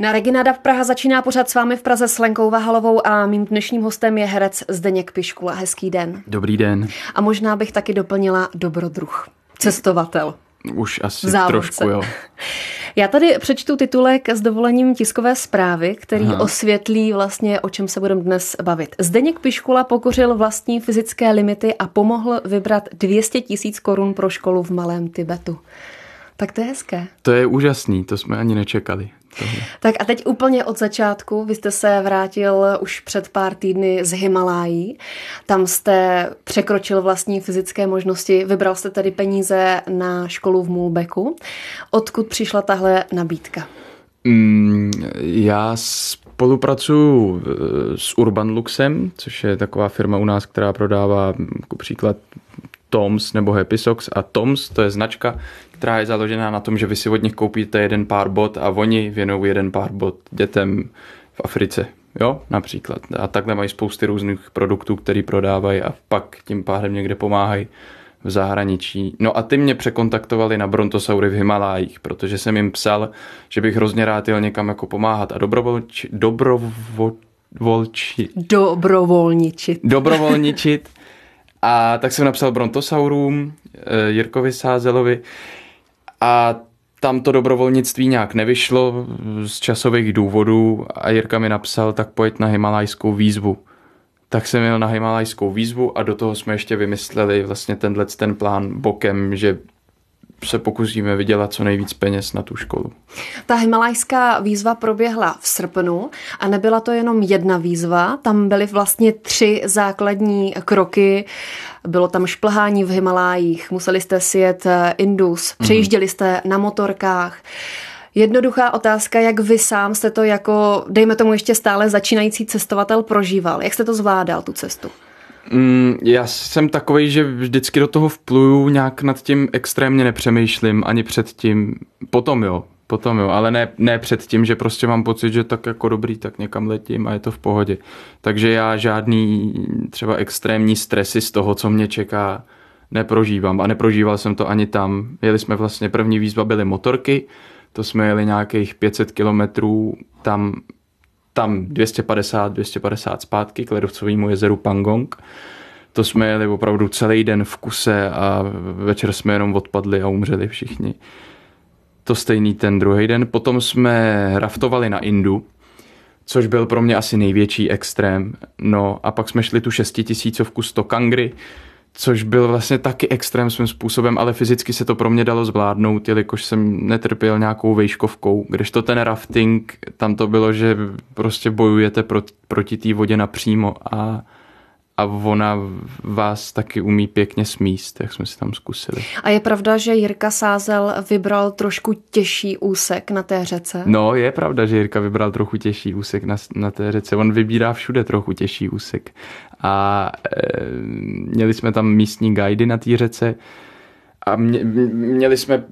Na Regina v Praha začíná pořád s vámi v Praze s Lenkou Vahalovou a mým dnešním hostem je herec Zdeněk Piškula. Hezký den. Dobrý den. A možná bych taky doplnila dobrodruh. Cestovatel. Už asi trošku, jo. Já tady přečtu titulek s dovolením tiskové zprávy, který Aha. osvětlí vlastně, o čem se budeme dnes bavit. Zdeněk Piškula pokořil vlastní fyzické limity a pomohl vybrat 200 tisíc korun pro školu v Malém Tibetu. Tak to je hezké. To je úžasný, to jsme ani nečekali. Tohle. Tak a teď úplně od začátku, vy jste se vrátil už před pár týdny z Himalájí, tam jste překročil vlastní fyzické možnosti, vybral jste tedy peníze na školu v Mulbeku. Odkud přišla tahle nabídka? Mm, já spolupracuju eh, s Urban Luxem, což je taková firma u nás, která prodává jako příklad Toms nebo Happy Socks a Toms to je značka, která je založená na tom, že vy si od nich koupíte jeden pár bot a oni věnou jeden pár bot dětem v Africe. Jo, například. A takhle mají spousty různých produktů, který prodávají a pak tím pádem někde pomáhají v zahraničí. No a ty mě překontaktovali na brontosaury v Himalájích, protože jsem jim psal, že bych hrozně rád jel někam jako pomáhat a dobrovolči, dobrovolči, dobrovolničit. Dobrovolničit. A tak jsem napsal brontosaurům, eh, Jirkovi Sázelovi, a tam to dobrovolnictví nějak nevyšlo z časových důvodů a Jirka mi napsal, tak pojď na himalajskou výzvu. Tak jsem jel na himalajskou výzvu a do toho jsme ještě vymysleli vlastně tenhle ten plán bokem, že se pokusíme vydělat co nejvíc peněz na tu školu. Ta himalajská výzva proběhla v srpnu a nebyla to jenom jedna výzva, tam byly vlastně tři základní kroky. Bylo tam šplhání v Himalájích, museli jste jet eh, Indus, mhm. přejížděli jste na motorkách. Jednoduchá otázka, jak vy sám jste to jako, dejme tomu ještě stále začínající cestovatel prožíval. Jak jste to zvládal, tu cestu? Mm, já jsem takový, že vždycky do toho vpluju, nějak nad tím extrémně nepřemýšlím, ani před tím, potom jo, potom jo, ale ne, ne před tím, že prostě mám pocit, že tak jako dobrý, tak někam letím a je to v pohodě. Takže já žádný třeba extrémní stresy z toho, co mě čeká, neprožívám a neprožíval jsem to ani tam. Jeli jsme vlastně, první výzva byly motorky, to jsme jeli nějakých 500 kilometrů, tam tam 250, 250 zpátky k ledovcovému jezeru Pangong. To jsme jeli opravdu celý den v kuse a večer jsme jenom odpadli a umřeli všichni. To stejný ten druhý den. Potom jsme raftovali na Indu, což byl pro mě asi největší extrém. No a pak jsme šli tu šestitisícovku 100 kangry, což byl vlastně taky extrém svým způsobem, ale fyzicky se to pro mě dalo zvládnout, jelikož jsem netrpěl nějakou vejškovkou, kdežto ten rafting, tam to bylo, že prostě bojujete proti, proti té vodě napřímo a a ona vás taky umí pěkně smíst, jak jsme si tam zkusili. A je pravda, že Jirka Sázel vybral trošku těžší úsek na té řece? No, je pravda, že Jirka vybral trochu těžší úsek na, na té řece. On vybírá všude trochu těžší úsek. A e, měli jsme tam místní guidy na té řece a mě, měli jsme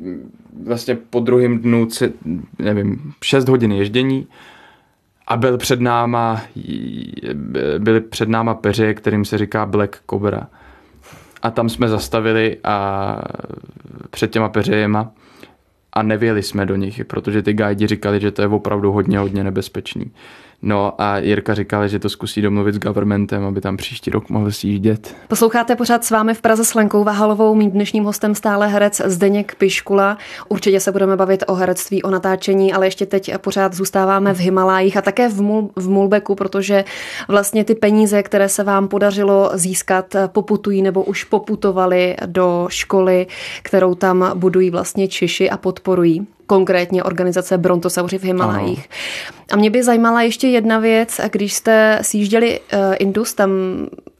vlastně po druhém dnu, nevím, 6 hodin ježdění a byl před náma, byly před náma peře, kterým se říká Black Cobra. A tam jsme zastavili a před těma peřejema a nevěli jsme do nich, protože ty guidi říkali, že to je opravdu hodně, hodně nebezpečný. No a Jirka říkala, že to zkusí domluvit s governmentem, aby tam příští rok mohl sjíždět. Posloucháte pořád s vámi v Praze s Lenkou Vahalovou, mým dnešním hostem stále herec Zdeněk Piškula. Určitě se budeme bavit o herectví, o natáčení, ale ještě teď pořád zůstáváme v Himalájích a také v, Mul- v Mulbeku, protože vlastně ty peníze, které se vám podařilo získat, poputují nebo už poputovali do školy, kterou tam budují vlastně Čiši a podporují konkrétně organizace Brontosauři v Himalajích. A mě by zajímala ještě jedna věc, když jste sjížděli uh, Indus, tam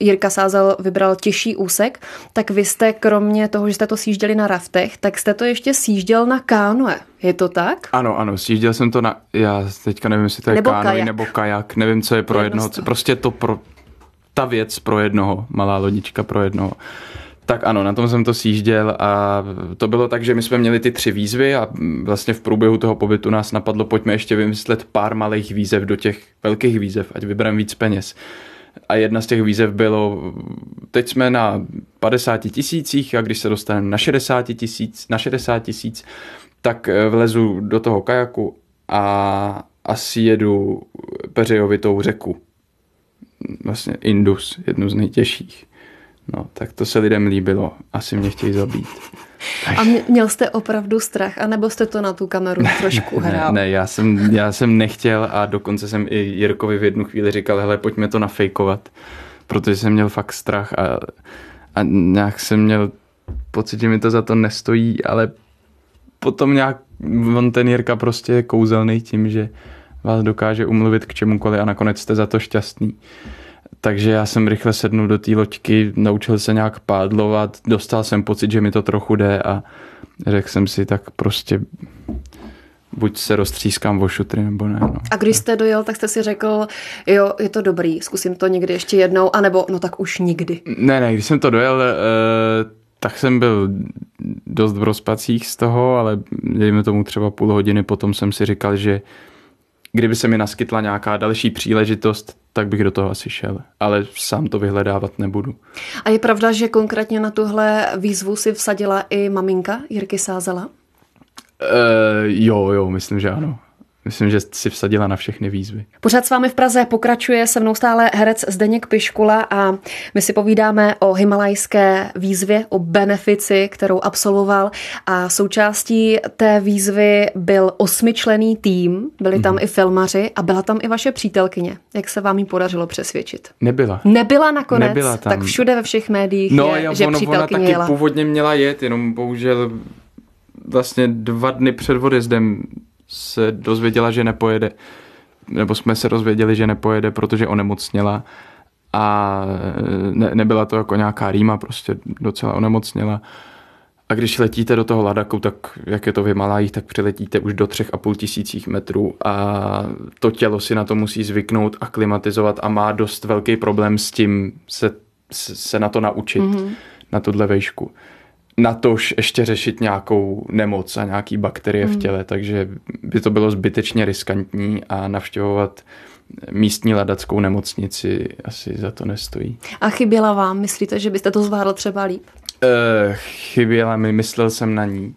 Jirka Sázel vybral těžší úsek, tak vy jste kromě toho, že jste to sjížděli na raftech, tak jste to ještě sjížděl na kánoe. Je to tak? Ano, ano, sjížděl jsem to na, já teďka nevím, jestli to je nebo kánoe kajak. nebo kajak, nevím, co je pro jednoho, prostě to pro, ta věc pro jednoho, malá lodička pro jednoho. Tak ano, na tom jsem to sjížděl a to bylo tak, že my jsme měli ty tři výzvy a vlastně v průběhu toho pobytu nás napadlo, pojďme ještě vymyslet pár malých výzev do těch velkých výzev, ať vybereme víc peněz. A jedna z těch výzev bylo, teď jsme na 50 tisících a když se dostaneme na 60 tisíc, na 60 tisíc, tak vlezu do toho kajaku a asi jedu peřejovitou řeku. Vlastně Indus, jednu z nejtěžších. No, tak to se lidem líbilo. Asi mě chtějí zabít. A měl jste opravdu strach, anebo jste to na tu kameru trošku hrál? Ne, ne já, jsem, já jsem nechtěl a dokonce jsem i Jirkovi v jednu chvíli říkal, hele, pojďme to nafejkovat, protože jsem měl fakt strach a, a nějak jsem měl pocit, že mi to za to nestojí, ale potom nějak, on ten Jirka prostě je kouzelný tím, že vás dokáže umluvit k čemukoliv a nakonec jste za to šťastný. Takže já jsem rychle sednul do té loďky, naučil se nějak pádlovat, dostal jsem pocit, že mi to trochu jde a řekl jsem si, tak prostě buď se roztřískám o šutry, nebo ne. No. A když jste dojel, tak jste si řekl, jo, je to dobrý, zkusím to někdy ještě jednou, anebo no tak už nikdy. Ne, ne, když jsem to dojel, eh, tak jsem byl dost v rozpacích z toho, ale dejme tomu třeba půl hodiny potom jsem si říkal, že kdyby se mi naskytla nějaká další příležitost, tak bych do toho asi šel. Ale sám to vyhledávat nebudu. A je pravda, že konkrétně na tuhle výzvu si vsadila i maminka Jirky Sázela? Uh, jo, jo, myslím, že ano. Myslím, že si vsadila na všechny výzvy. Pořád s vámi v Praze pokračuje se mnou stále herec Zdeněk Piškula a my si povídáme o himalajské výzvě, o benefici, kterou absolvoval a součástí té výzvy byl osmičlený tým, byli tam mm-hmm. i filmaři a byla tam i vaše přítelkyně. Jak se vám jí podařilo přesvědčit? Nebyla. Nebyla nakonec? Nebyla tam. Tak všude ve všech médiích no, je, jo, že ono, přítelkyně ona taky jela. původně měla jet, jenom bohužel vlastně dva dny před odjezdem se dozvěděla, že nepojede, nebo jsme se dozvěděli, že nepojede, protože onemocněla a ne, nebyla to jako nějaká rýma, prostě docela onemocněla. A když letíte do toho Ladaku, tak jak je to v Himalajích, tak přiletíte už do třech a půl tisících metrů a to tělo si na to musí zvyknout, aklimatizovat a má dost velký problém s tím se, se na to naučit, mm-hmm. na tuhle vejšku na tož ještě řešit nějakou nemoc a nějaký bakterie v hmm. těle, takže by to bylo zbytečně riskantní a navštěvovat místní ladackou nemocnici asi za to nestojí. A chyběla vám? Myslíte, že byste to zvládl třeba líp? Uh, chyběla mi, myslel jsem na ní,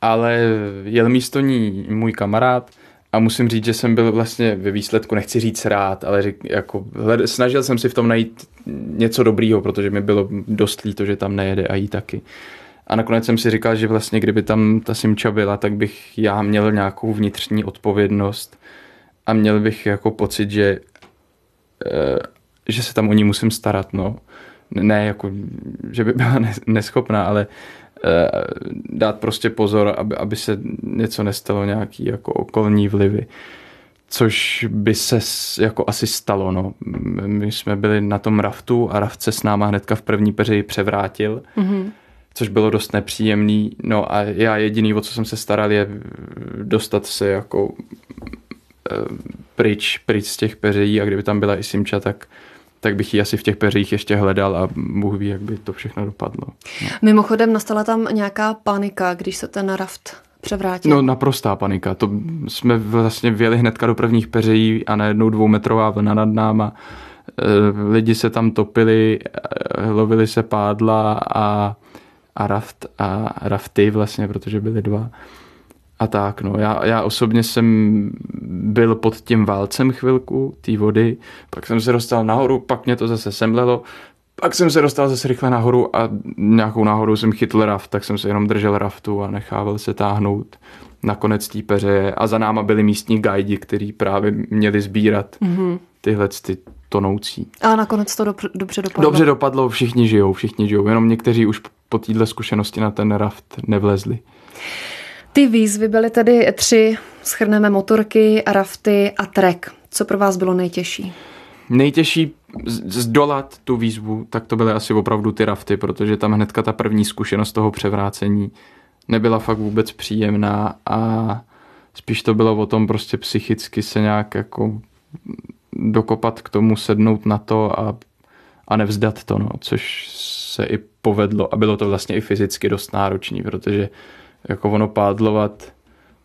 ale jel místo ní můj kamarád a musím říct, že jsem byl vlastně ve výsledku, nechci říct rád, ale řík, jako, hled, snažil jsem si v tom najít něco dobrýho, protože mi bylo dost líto, že tam nejede a jí taky. A nakonec jsem si říkal, že vlastně kdyby tam ta Simča byla, tak bych já měl nějakou vnitřní odpovědnost a měl bych jako pocit, že, eh, že se tam o ní musím starat, no. Ne jako, že by byla neschopná, ale eh, dát prostě pozor, aby, aby se něco nestalo, nějaký jako okolní vlivy což by se jako asi stalo. No. My jsme byli na tom raftu a raft se s náma hnedka v první peřeji převrátil. Mm-hmm což bylo dost nepříjemný. No a já jediný, o co jsem se staral, je dostat se jako eh, pryč, pryč z těch peřejí a kdyby tam byla i Simča, tak tak bych ji asi v těch peřích ještě hledal a Bůh ví, jak by to všechno dopadlo. No. Mimochodem nastala tam nějaká panika, když se ten raft převrátil? No naprostá panika. To jsme vlastně vjeli hnedka do prvních peřejí a najednou dvoumetrová vlna nad náma. Eh, lidi se tam topili, eh, lovili se pádla a a raft a rafty vlastně, protože byly dva. A tak, no, já, já osobně jsem byl pod tím válcem chvilku té vody, pak jsem se dostal nahoru, pak mě to zase semlelo, pak jsem se dostal zase rychle nahoru a nějakou náhodou jsem chytl raft, tak jsem se jenom držel raftu a nechával se táhnout na konec té peře a za náma byli místní gajdi, kteří právě měli sbírat mm-hmm. tyhle ty tonoucí. A nakonec to dobře, dobře dopadlo. Dobře dopadlo, všichni žijou, všichni žijou, jenom někteří už po téhle zkušenosti na ten raft nevlezli. Ty výzvy byly tedy tři, schrneme motorky, rafty a trek. Co pro vás bylo nejtěžší? Nejtěžší zdolat tu výzvu, tak to byly asi opravdu ty rafty, protože tam hnedka ta první zkušenost toho převrácení nebyla fakt vůbec příjemná a spíš to bylo o tom prostě psychicky se nějak jako dokopat k tomu, sednout na to a, a nevzdat to, no, což se i povedlo a bylo to vlastně i fyzicky dost náročný, protože jako ono pádlovat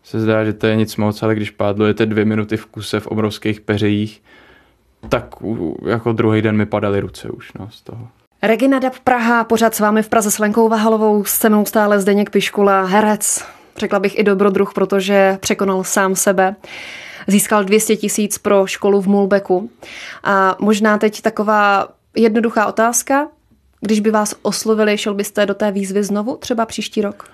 se zdá, že to je nic moc, ale když pádlujete dvě minuty v kuse v obrovských peřejích, tak jako druhý den mi padaly ruce už no, z toho. Regina Dab Praha, pořád s vámi v Praze s Lenkou Vahalovou, se mnou stále Zdeněk Piškula, herec, řekla bych i dobrodruh, protože překonal sám sebe. Získal 200 tisíc pro školu v Mulbeku. A možná teď taková jednoduchá otázka. Když by vás oslovili, šel byste do té výzvy znovu, třeba příští rok?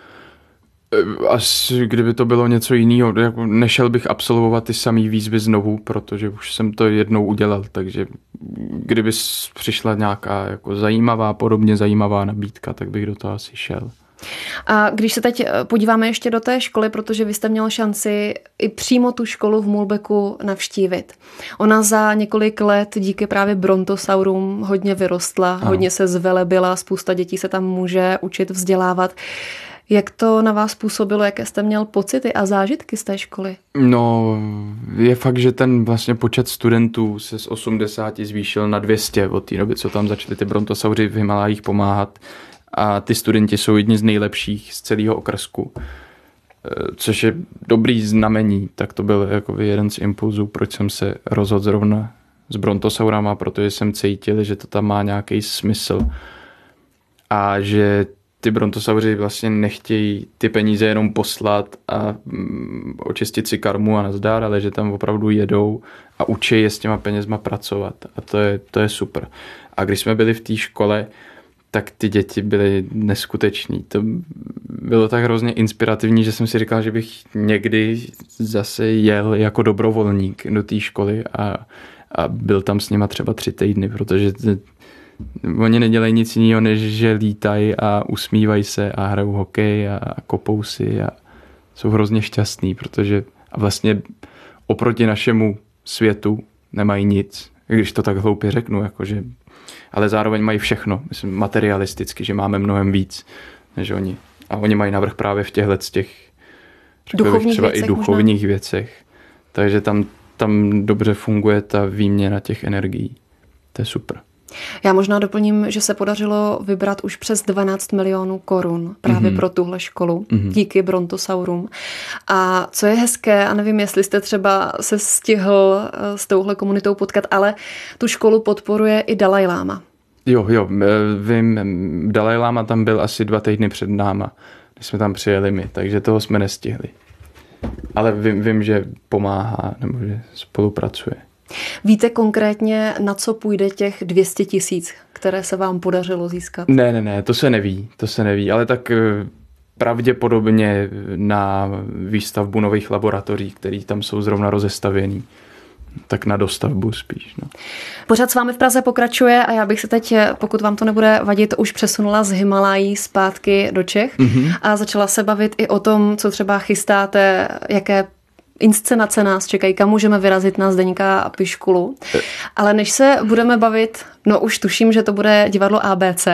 Eh, Asi kdyby to bylo něco jiného, nešel bych absolvovat ty samé výzvy znovu, protože už jsem to jednou udělal, takže kdyby přišla nějaká jako zajímavá, podobně zajímavá nabídka, tak bych do toho asi šel. A když se teď eh, podíváme ještě do té školy, protože vy jste měl šanci i přímo tu školu v Mulbeku navštívit. Ona za několik let díky právě brontosaurům hodně vyrostla, Aha. hodně se zvelebila, spousta dětí se tam může učit vzdělávat. Jak to na vás působilo, jaké jste měl pocity a zážitky z té školy? No, je fakt, že ten vlastně počet studentů se z 80 zvýšil na 200 od té doby, co tam začaly ty brontosauři v Himalájích pomáhat a ty studenti jsou jedni z nejlepších z celého okrsku, e, což je dobrý znamení, tak to byl jako jeden z impulzů, proč jsem se rozhodl zrovna s brontosaurama, protože jsem cítil, že to tam má nějaký smysl. A že ty brontosauři vlastně nechtějí ty peníze jenom poslat a mm, očistit si karmu a nazdár, ale že tam opravdu jedou a učí je s těma penězma pracovat. A to je, to je super. A když jsme byli v té škole, tak ty děti byly neskuteční. To bylo tak hrozně inspirativní, že jsem si říkal, že bych někdy zase jel jako dobrovolník do té školy a, a byl tam s nima třeba tři týdny, protože oni nedělají nic jiného, než že lítají a usmívají se a hrajou hokej a, a kopou si a jsou hrozně šťastní, protože a vlastně oproti našemu světu nemají nic, když to tak hloupě řeknu, jakože, ale zároveň mají všechno, myslím materialisticky, že máme mnohem víc než oni. A oni mají navrh právě v těchto z těch duchovních třeba věcech i duchovních možná. věcech. Takže tam, tam dobře funguje ta výměna těch energií. To je super. Já možná doplním, že se podařilo vybrat už přes 12 milionů korun právě mm-hmm. pro tuhle školu, mm-hmm. díky Brontosaurům. A co je hezké, a nevím, jestli jste třeba se stihl eh, s touhle komunitou potkat, ale tu školu podporuje i Dalaj Lama. Jo, jo, eh, vím, Dalaj Lama tam byl asi dva týdny před náma, když jsme tam přijeli my, takže toho jsme nestihli. Ale vím, vím že pomáhá nebo že spolupracuje. Víte konkrétně, na co půjde těch 200 tisíc, které se vám podařilo získat? Ne, ne, ne, to se neví, to se neví, ale tak eh, pravděpodobně na výstavbu nových laboratoří, které tam jsou zrovna rozestavěný tak na dostavbu spíš. No. Pořád s vámi v Praze pokračuje a já bych se teď, pokud vám to nebude vadit, už přesunula z Himalají zpátky do Čech mm-hmm. a začala se bavit i o tom, co třeba chystáte, jaké inscenace nás čekají, kam můžeme vyrazit na Zdeňka a Piškulu. Ale než se budeme bavit, no už tuším, že to bude divadlo ABC.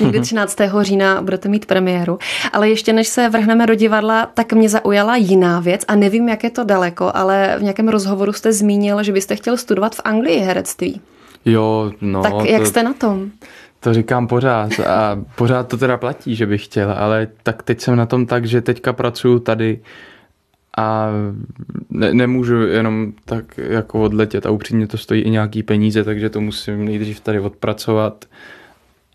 Někdy 13. října budete mít premiéru. Ale ještě než se vrhneme do divadla, tak mě zaujala jiná věc a nevím, jak je to daleko, ale v nějakém rozhovoru jste zmínil, že byste chtěl studovat v Anglii herectví. Jo, no. Tak jak to... jste na tom? To říkám pořád a pořád to teda platí, že bych chtěl, ale tak teď jsem na tom tak, že teďka pracuju tady a ne, nemůžu jenom tak jako odletět a upřímně to stojí i nějaký peníze, takže to musím nejdřív tady odpracovat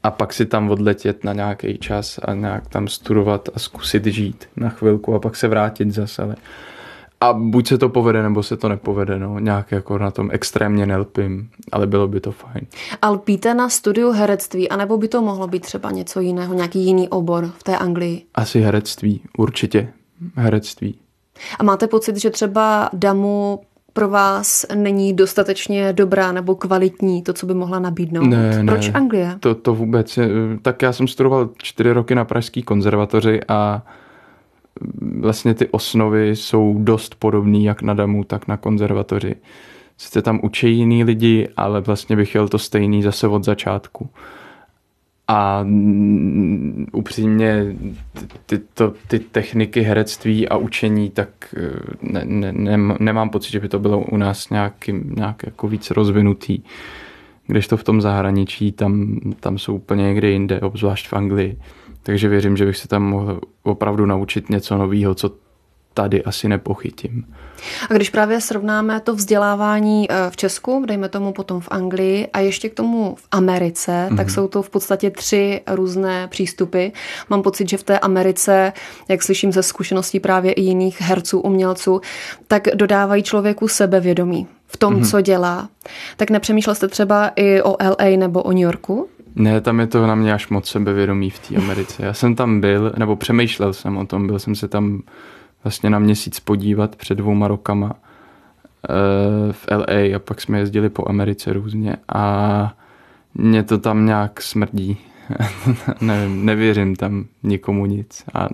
a pak si tam odletět na nějaký čas a nějak tam studovat a zkusit žít na chvilku a pak se vrátit zase. Ale a buď se to povede, nebo se to nepovede, no. Nějak jako na tom extrémně nelpím, ale bylo by to fajn. A lpíte na studiu herectví, anebo by to mohlo být třeba něco jiného, nějaký jiný obor v té Anglii? Asi herectví, určitě. Herectví. A máte pocit, že třeba Damu pro vás není dostatečně dobrá nebo kvalitní, to, co by mohla nabídnout? Ne, Proč ne, Anglie? To, to vůbec. Tak já jsem studoval čtyři roky na Pražský konzervatoři a vlastně ty osnovy jsou dost podobné jak na Damu, tak na konzervatoři. Sice tam učí jiný lidi, ale vlastně bych chtěl to stejný zase od začátku. A upřímně ty, to, ty techniky herectví a učení, tak eh, ne, ne, ne, nemám pocit, že by to bylo u nás nějaký, nějak jako víc rozvinutý. Když to v tom zahraničí, tam, tam jsou úplně někde jinde, obzvlášť v Anglii. Takže věřím, že bych se tam mohl opravdu naučit něco nového, co tady asi nepochytím. A když právě srovnáme to vzdělávání eh, v Česku, dejme tomu potom v Anglii a ještě k tomu v Americe, mm-hmm. tak mhm. jsou to v podstatě tři různé přístupy. Mám pocit, že v té Americe, jak slyším ze zkušeností právě i jiných herců, umělců, tak dodávají člověku sebevědomí v tom, mm-hmm. co dělá. Tak nepřemýšlel jste třeba i o LA nebo o New Yorku? Ne, tam je to na mě až moc sebevědomí v té Americe. Já jsem tam byl, nebo přemýšlel jsem o tom, byl jsem se tam vlastně na měsíc podívat před dvouma rokama eh, v LA a pak jsme jezdili po Americe různě a mě to tam nějak smrdí. Nevím, nevěřím tam nikomu nic a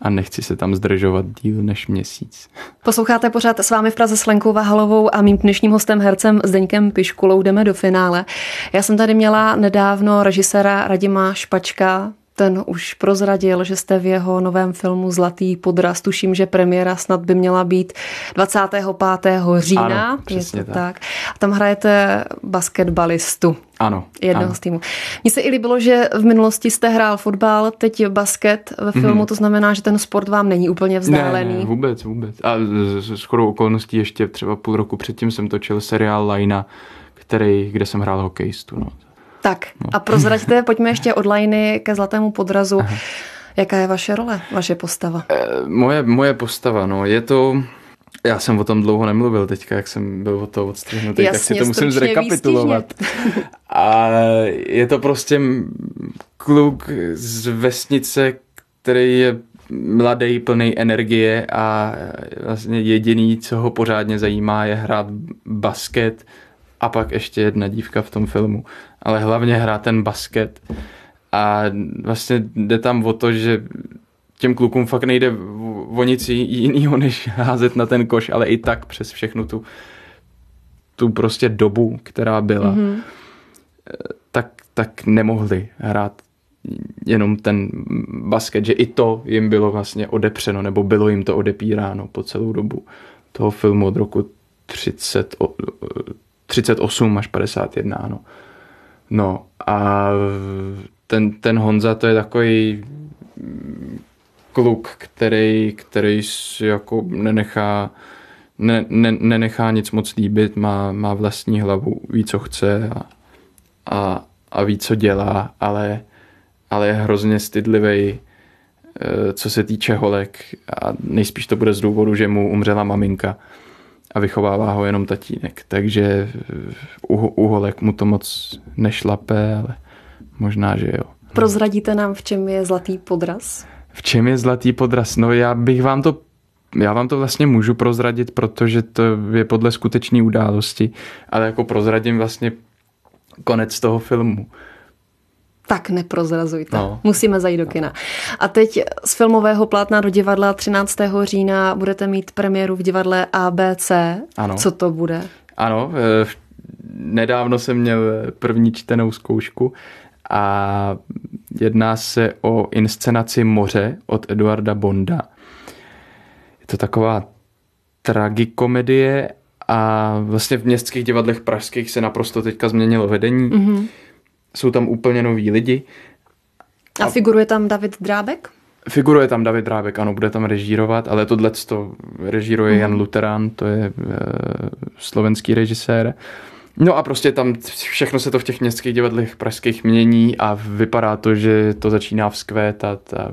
a nechci se tam zdržovat díl než měsíc. Posloucháte pořád s vámi v Praze s Lenkou Vahalovou a mým dnešním hostem hercem Zdeňkem Piškulou jdeme do finále. Já jsem tady měla nedávno režiséra Radima Špačka, ten už prozradil, že jste v jeho novém filmu Zlatý podraz. Tuším, že premiéra snad by měla být 25. října. Ano, je to tak. tak. A tam hrajete basketbalistu. Ano. Jednoho ano. z týmu. Mně se i líbilo, že v minulosti jste hrál fotbal, teď basket ve filmu, mm-hmm. to znamená, že ten sport vám není úplně vzdálený. Ne, ne vůbec, vůbec. A s chodou okolností ještě třeba půl roku předtím jsem točil seriál Lajna, který, kde jsem hrál hokejistu. No. Tak no. a prozraďte, pojďme ještě od lajny ke zlatému podrazu. Aha. Jaká je vaše role, vaše postava? E, moje, moje postava, no, je to... Já jsem o tom dlouho nemluvil teďka, jak jsem byl o to odstřihnutý, tak si to musím zrekapitulovat. A je to prostě kluk z vesnice, který je mladý, plný energie a vlastně jediný, co ho pořádně zajímá, je hrát basket a pak ještě jedna dívka v tom filmu ale hlavně hrát ten basket. A vlastně jde tam o to, že těm klukům fakt nejde o nic jiného, než házet na ten koš, ale i tak přes všechnu tu, tu prostě dobu, která byla, mm-hmm. tak, tak nemohli hrát jenom ten basket, že i to jim bylo vlastně odepřeno, nebo bylo jim to odepíráno po celou dobu toho filmu od roku 30, 38 až 51, ano. No a ten, ten Honza to je takový kluk, který, který si jako nenechá, ne, ne, nenechá nic moc líbit, má, má vlastní hlavu, ví, co chce a, a, a ví, co dělá, ale, ale je hrozně stydlivý, eh, co se týče holek a nejspíš to bude z důvodu, že mu umřela maminka a vychovává ho jenom tatínek. Takže u, u holek mu to moc nešlape, ale možná, že jo. Prozradíte nám, v čem je zlatý podraz? V čem je zlatý podraz? No já bych vám to já vám to vlastně můžu prozradit, protože to je podle skutečné události, ale jako prozradím vlastně konec toho filmu tak neprozrazujte. No. Musíme zajít do kina. A teď z filmového plátna do divadla 13. října budete mít premiéru v divadle ABC. Ano. Co to bude? Ano, eh, nedávno jsem měl první čtenou zkoušku a jedná se o inscenaci Moře od Eduarda Bonda. Je to taková tragikomedie a vlastně v městských divadlech pražských se naprosto teďka změnilo vedení. Mm-hmm jsou tam úplně noví lidi. A, a figuruje tam David Drábek? Figuruje tam David Drábek, ano, bude tam režírovat, ale tohle to režíruje mm. Jan Luterán, to je e, slovenský režisér. No a prostě tam všechno se to v těch městských divadlech pražských mění a vypadá to, že to začíná vzkvétat a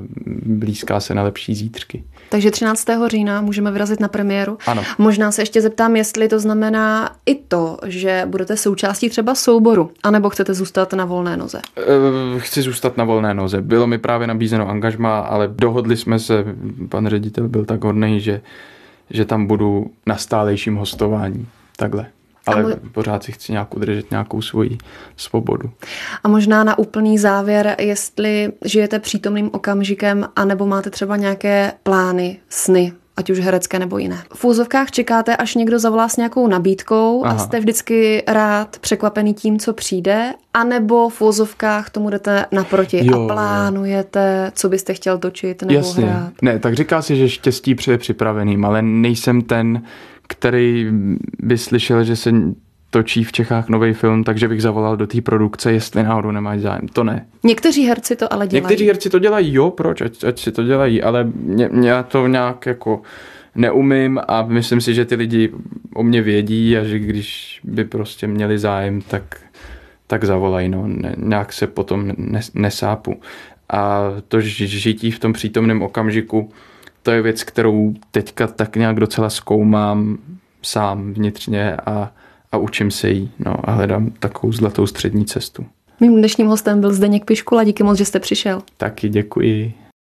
blízká se na lepší zítřky. Takže 13. října můžeme vyrazit na premiéru. Ano. Možná se ještě zeptám, jestli to znamená i to, že budete součástí třeba souboru, anebo chcete zůstat na volné noze? Eh, chci zůstat na volné noze. Bylo mi právě nabízeno angažma, ale dohodli jsme se, pan ředitel byl tak hodný, že, že tam budu na stálejším hostování. Takhle ale mo- pořád si chci nějak udržet nějakou svoji svobodu. A možná na úplný závěr, jestli žijete přítomným okamžikem, anebo máte třeba nějaké plány, sny, ať už herecké nebo jiné. V úzovkách čekáte, až někdo zavolá s nějakou nabídkou Aha. a jste vždycky rád překvapený tím, co přijde, anebo v úzovkách tomu jdete naproti jo. a plánujete, co byste chtěl točit nebo Jasně. hrát. Ne, tak říká si, že štěstí přeje připraveným, ale nejsem ten, který by slyšel, že se točí v Čechách nový film, takže bych zavolal do té produkce, jestli náhodou nemáš zájem. To ne. Někteří herci to ale dělají. Někteří herci to dělají, jo, proč, ať, ať si to dělají, ale mě, mě to nějak jako neumím a myslím si, že ty lidi o mě vědí a že když by prostě měli zájem, tak, tak zavolají, no, ne, nějak se potom nesápu. A to žití v tom přítomném okamžiku, to je věc, kterou teďka tak nějak docela zkoumám sám vnitřně a, a učím se jí no, a hledám takovou zlatou střední cestu. Mým dnešním hostem byl Zdeněk Piškula, díky moc, že jste přišel. Taky děkuji.